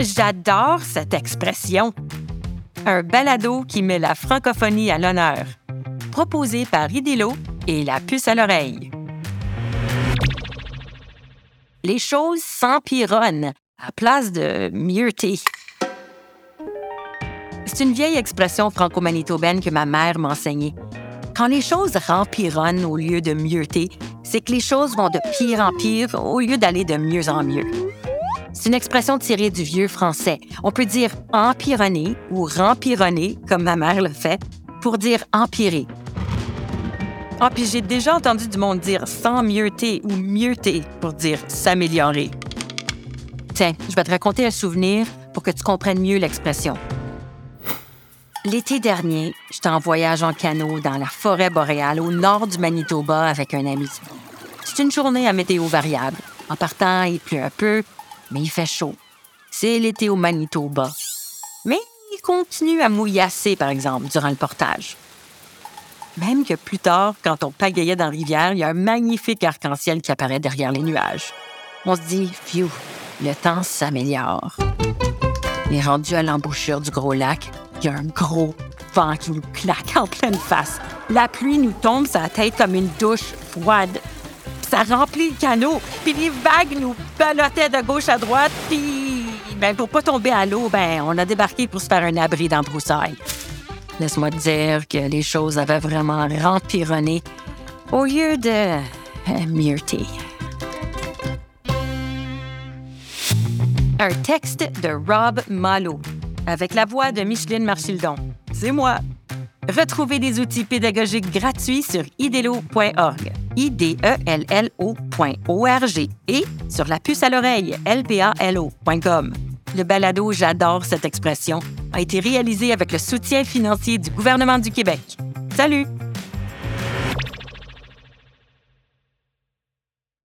J'adore cette expression. Un balado qui met la francophonie à l'honneur. Proposé par Idélo et la puce à l'oreille. Les choses s'empironnent à place de mieuxter. C'est une vieille expression franco-manitobaine que ma mère m'enseignait. Quand les choses rempironnent au lieu de mieuxter, c'est que les choses vont de pire en pire au lieu d'aller de mieux en mieux. C'est une expression tirée du vieux français. On peut dire empironner ou rempironner, comme ma mère le fait, pour dire empirer. Ah, puis j'ai déjà entendu du monde dire sans mieuxter ou mieuxter pour dire s'améliorer. Tiens, je vais te raconter un souvenir pour que tu comprennes mieux l'expression. L'été dernier, j'étais en voyage en canot dans la forêt boréale au nord du Manitoba avec un ami. C'est une journée à météo variable. En partant, il pleut un peu, mais il fait chaud. C'est l'été au Manitoba. Mais il continue à mouillasser, par exemple, durant le portage. Même que plus tard, quand on pagayait dans la rivière, il y a un magnifique arc-en-ciel qui apparaît derrière les nuages. On se dit, phew, le temps s'améliore. Est rendu à l'embouchure du gros lac. Il y a un gros vent qui nous claque en pleine face. La pluie nous tombe sur la tête comme une douche froide. Ça remplit le canot, puis les vagues nous ballottaient de gauche à droite, puis ben, pour pas tomber à l'eau, ben, on a débarqué pour se faire un abri dans le broussailles. Laisse-moi te dire que les choses avaient vraiment rempironné au lieu de euh, mieuxter. Un texte de Rob Malo, avec la voix de Micheline Marchildon. C'est moi. Retrouvez des outils pédagogiques gratuits sur idelo.org, i d e l l o.org et sur la puce à l'oreille, lpalo.com. Le balado J'adore cette expression a été réalisé avec le soutien financier du gouvernement du Québec. Salut!